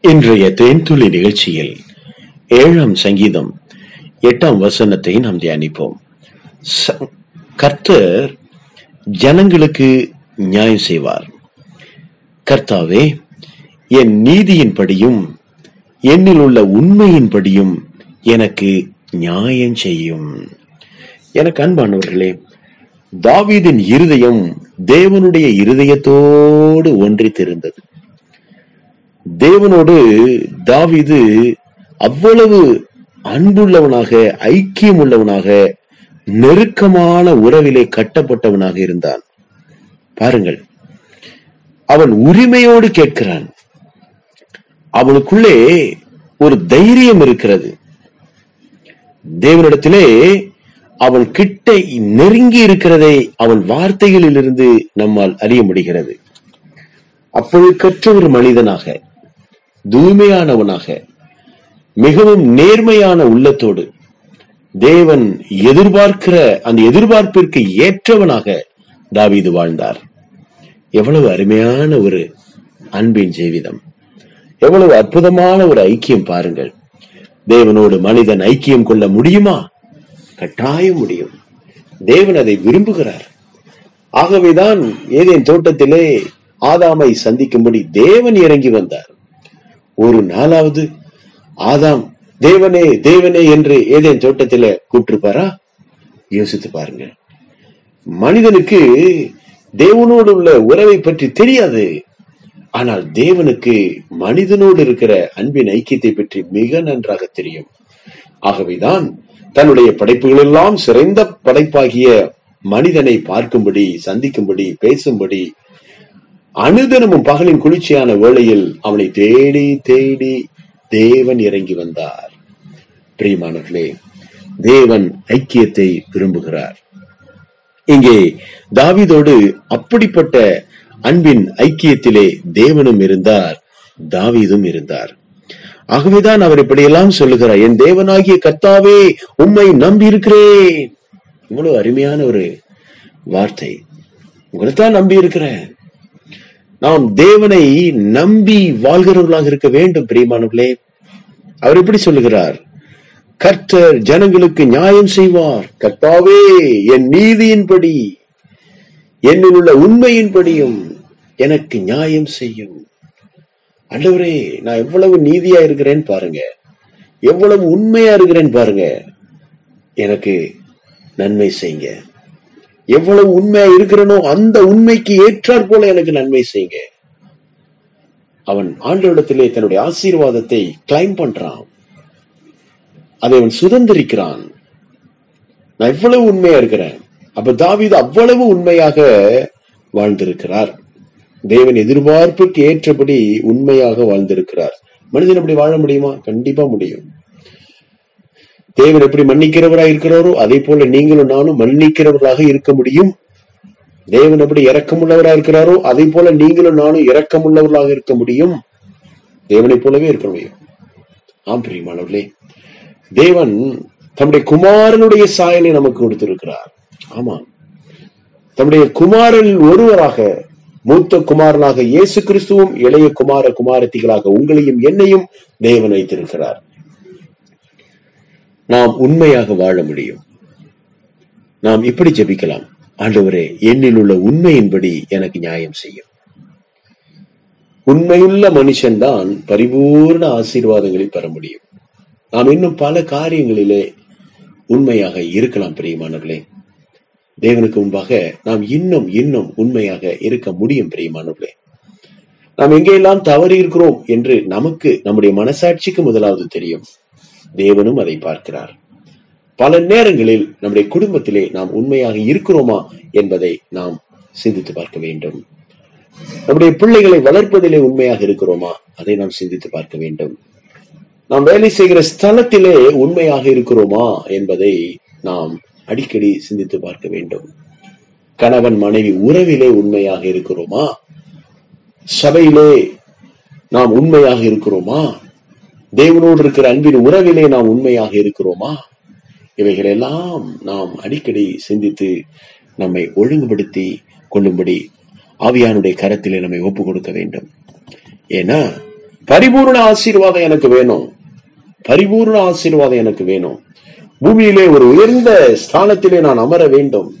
இன்றைய தேன்துளி நிகழ்ச்சியில் ஏழாம் சங்கீதம் எட்டாம் வசனத்தை நாம் தியானிப்போம். ச- கர்த்தர் ஜனங்களுக்கு நியாயம் செய்வார். கர்த்தாவே என் நீதியின்படியும் என்னில் உள்ள உண்மையின்படியும் எனக்கு நியாயம் செய்யும். எனக்கு அன்பானவர்களே தாவீதின் இருதயம் தேவனுடைய இருதயத்தோடு ஒன்றித்திருந்தது. தேவனோடு தாவிது அவ்வளவு அன்புள்ளவனாக ஐக்கியம் உள்ளவனாக நெருக்கமான உறவிலே கட்டப்பட்டவனாக இருந்தான். பாருங்கள் அவன் உரிமையோடு கேட்கிறான். அவனுக்குள்ளே ஒரு தைரியம் இருக்கிறது. தேவனிடத்திலே அவன் கிட்ட நெருங்கி இருக்கிறதை அவன் வார்த்தைகளிலிருந்து நம்மால் அறிய முடிகிறது. அப்பொழுது கற்ற ஒரு மனிதனாக தூய்மையானவனாக மிகவும் நேர்மையான உள்ளத்தோடு தேவன் எதிர்பார்க்கிற அந்த எதிர்பார்ப்பிற்கு ஏற்றவனாக தாவீது வாழ்ந்தார். எவ்வளவு அருமையான ஒரு அன்பின் ஜீவிதம். எவ்வளவு அற்புதமான ஒரு ஐக்கியம் பாருங்கள். தேவனோடு மனிதன் ஐக்கியம் கொள்ள முடியுமா? கட்டாயம் முடியும். தேவன் அதை விரும்புகிறார். ஆகவேதான் ஏதேன் தோட்டத்திலே ஆதாமை சந்திக்கும்படி தேவன் இறங்கி வந்தார். ஒரு நாளாவது ஆதாம் தேவனே தேவனே என்று ஏதேன் தோட்டத்தில கூப்பிட்டிருப்பாரா? யோசித்து பாருங்க மனிதனுக்கு தேவனோடு உள்ள உறவை பற்றி தெரியாது. ஆனால் தேவனுக்கு மனிதனோடு இருக்கிற அன்பின் ஐக்கியத்தை பற்றி மிக நன்றாக தெரியும். ஆகவேதான் தன்னுடைய படைப்புகளெல்லாம் சிறந்த படைப்பாகிய மனிதனை பார்க்கும்படி சந்திக்கும்படி பேசும்படி அனுதினமும் பகலின் குளிர்ச்சியான வேளையில் அவனை தேடி தேடி தேவன் இறங்கி வந்தார். பிரியமானவர்களே தேவன் ஐக்கியத்தை விரும்புகிறார். இங்கே தாவிதோடு அப்படிப்பட்ட அன்பின் ஐக்கியத்திலே தேவனும் இருந்தார் தாவீதும் இருந்தார். ஆகவேதான் அவர் இப்படியெல்லாம் சொல்லுகிறார் என் தேவனாகிய கர்த்தாவே உம்மை நம்பி இருக்கிறேன் இவ்வளவு அருமையான ஒரு வார்த்தை. உங்களைத்தான் நம்பி இருக்கிறேன் நாம் தேவனை நம்பி வாழ்கிறவர்களாக இருக்க வேண்டும் பிரியமானவர்களே. அவர் எப்படி சொல்லுகிறார்? கர்த்தர் ஜனங்களுக்கு நியாயம் செய்வார். கர்த்தாவே என் நீதியின்படி என்னில் உள்ள உண்மையின்படியும் எனக்கு நியாயம் செய்யும். அண்டவரே நான் எவ்வளவு நீதியா இருக்கிறேன்னு பாருங்க. எவ்வளவு உண்மையா இருக்கிறேன்னு பாருங்க. எனக்கு நன்மை செய்யுங்க. எவ்வளவு உண்மையா இருக்கிறனோ அந்த உண்மைக்கு ஏற்றாற் போல எனக்கு நன்மை செய்யுங்க அவன் ஆண்டவரிடத்திலே தன்னுடைய ஆசீர்வாதத்தை கிளைம் பண்றான். அதை அவன் சுதந்திரிக்கிறான். நான் எவ்வளவு உண்மையா இருக்கிறேன். அப்ப தாவீது அவ்வளவு உண்மையாக வாழ்ந்திருக்கிறார். தேவன் எதிர்பார்ப்புக்கு ஏற்றபடி உண்மையாக வாழ்ந்திருக்கிறார். மனிதன் அப்படி வாழ முடியுமா? கண்டிப்பா முடியும். தேவன் எப்படி மன்னிக்கிறவராக இருக்கிறாரோ அதே போல நீங்களும் நானும் மன்னிக்கிறவர்களாக இருக்க முடியும். தேவன் எப்படி இரக்கமுள்ளவராக இருக்கிறாரோ அதே போல நீங்களும் நானும் இரக்கமுள்ளவர்களாக இருக்க முடியும். தேவனைப் போலவே இருக்க முடியும் ஆம் பிரியமானவர்களே. தேவன் தம்முடைய குமாரனுடைய சாயலை நமக்கு கொடுத்திருக்கிறார். ஆமா தம்முடைய குமாரனில் ஒருவராக மூத்த குமாரனாக இயேசு கிறிஸ்துவும் இளைய குமார குமாரத்திகளாக உங்களையும் என்னையும் தேவன் வைத்திருக்கிறார். நாம் உண்மையாக வாழ முடியும். நாம் இப்படி ஜெபிக்கலாம். ஆண்டவரே என்னில் உள்ள உண்மையின்படி எனக்கு நியாயம் செய்யும். உண்மையுள்ள மனுஷன்தான் பரிபூர்ண ஆசீர்வாதங்களை பெற முடியும். நாம் இன்னும் பல காரியங்களிலே உண்மையாக இருக்கலாம் பிரியமானவர்களே. தேவனுக்கு முன்பாக நாம் இன்னும் இன்னும் உண்மையாக இருக்க முடியும் பிரியமானவர்களே. நாம் எங்கெல்லாம் தவறி இருக்கிறோம் என்று நமக்கு நம்முடைய மனசாட்சிக்கு முதலாவது தெரியும். தேவனும் அதை பார்க்கிறார். பல நேரங்களில் நம்முடைய குடும்பத்திலே நாம் உண்மையாக இருக்கிறோமா என்பதை நாம் சிந்தித்து பார்க்க வேண்டும். நம்முடைய பிள்ளைகளை வளர்ப்பதிலே உண்மையாக இருக்கிறோமா அதை நாம் சிந்தித்து பார்க்க வேண்டும். நாம் வேலை செய்கிற ஸ்தலத்திலே உண்மையாக இருக்கிறோமா என்பதை நாம் அடிக்கடி சிந்தித்து பார்க்க வேண்டும். கணவன் மனைவி உறவிலே உண்மையாக இருக்கிறோமா? சபையிலே நாம் உண்மையாக இருக்கிறோமா? தேவனோடு இருக்கிற அன்பின் உறவிலே நாம் உண்மையாக இருக்கிறோமா? இவைகளெல்லாம் நாம் அடிக்கடி சிந்தித்து நம்மை ஒழுங்குபடுத்தி கொள்ளும்படி ஆவியானுடைய கரத்திலே நம்மை ஒப்பு கொடுக்க வேண்டும். ஏன்னா பரிபூர்ண ஆசீர்வாதம் எனக்கு வேணும். பரிபூர்ண ஆசீர்வாதம் எனக்கு வேணும். பூமியிலே ஒரு உயர்ந்த ஸ்தானத்திலே நான் அமர வேண்டும்.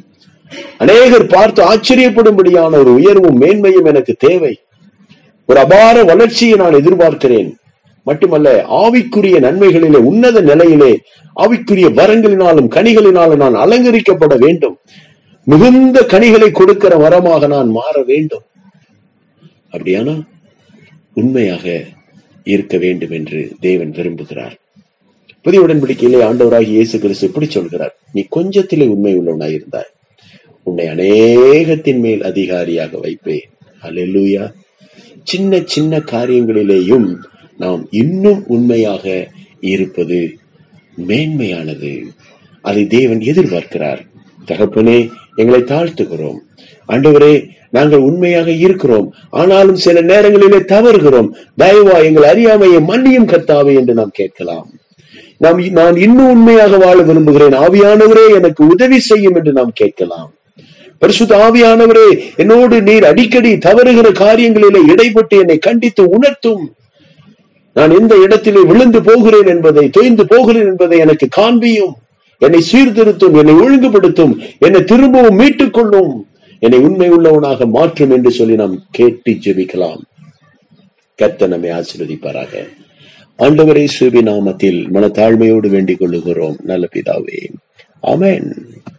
அநேகர் பார்த்து ஆச்சரியப்படும்படியான ஒரு உயர்வும் மேன்மையும் எனக்கு தேவை. ஒரு அபார வளர்ச்சியை நான் எதிர்பார்க்கிறேன். மட்டுமல்ல ஆவிக்குரிய நன்மைகளிலே உன்னத நிலையிலே ஆவிக்குரிய வரங்களினாலும் கனிகளினாலும் நான் அலங்கரிக்கப்பட வேண்டும். மிகுந்த கனிகளை கொடுக்கிற வரமாக நான் மாற வேண்டும். அப்படியானா? உண்மையாக இருக்க வேண்டும் என்று தேவன் விரும்புகிறார். புதிய உடன்படிக்கையிலே ஆண்டவராகி இயேசு கிறிஸ்து இப்படி சொல்கிறார். நீ கொஞ்சத்திலே உண்மை உள்ளவனாய் இருந்தாய். உன்னை அநேகத்தின் மேல் அதிகாரியாக வைப்பேன். அல்லேலூயா சின்ன சின்ன காரியங்களிலேயும் நாம் இன்னும் உண்மையாக இருப்பது மேன்மையானது. அதை தேவன் எதிர்பார்க்கிறார். தகப்பனே எங்களை தாழ்த்துகிறோம். ஆண்டவரே நாங்கள் உண்மையாக இருக்கிறோம். ஆனாலும் சில நேரங்களிலே தவறுகிறோம். தயவா எங்கள் அறியாமையை மன்னியும் கத்தாவே என்று நாம் கேட்கலாம். நாம் நான் இன்னும் உண்மையாக வாழ விரும்புகிறேன். ஆவியானவரே எனக்கு உதவி செய்யும் என்று நாம் கேட்கலாம். பரிசுத்த ஆவியானவரே என்னோடு நீர் அடிக்கடி தவறுகிற காரியங்களிலே இடைப்பட்டு என்னை கண்டித்து உணர்த்தும். நான் எந்த இடத்திலே விழுந்து போகிறேன் என்பதை தொய்ந்து போகிறேன் என்பதை எனக்கு காண்பியும். என்னை சீர்திருத்தும் என்னை ஒழுங்குபடுத்தும் என்னை திரும்பவும் மீட்டுக் கொள்ளும். என்னை உண்மை உள்ளவனாக மாற்றும் என்று சொல்லி நாம் கேட்டு ஜெபிக்கலாம். கத்த நம்மை ஆசீர்வதிப்பாராக. ஆண்டவரை சுபி நாமத்தில் மனத்தாழ்மையோடு வேண்டிக் கொள்ளுகிறோம். நல்ல பிதாவே. ஆமென்.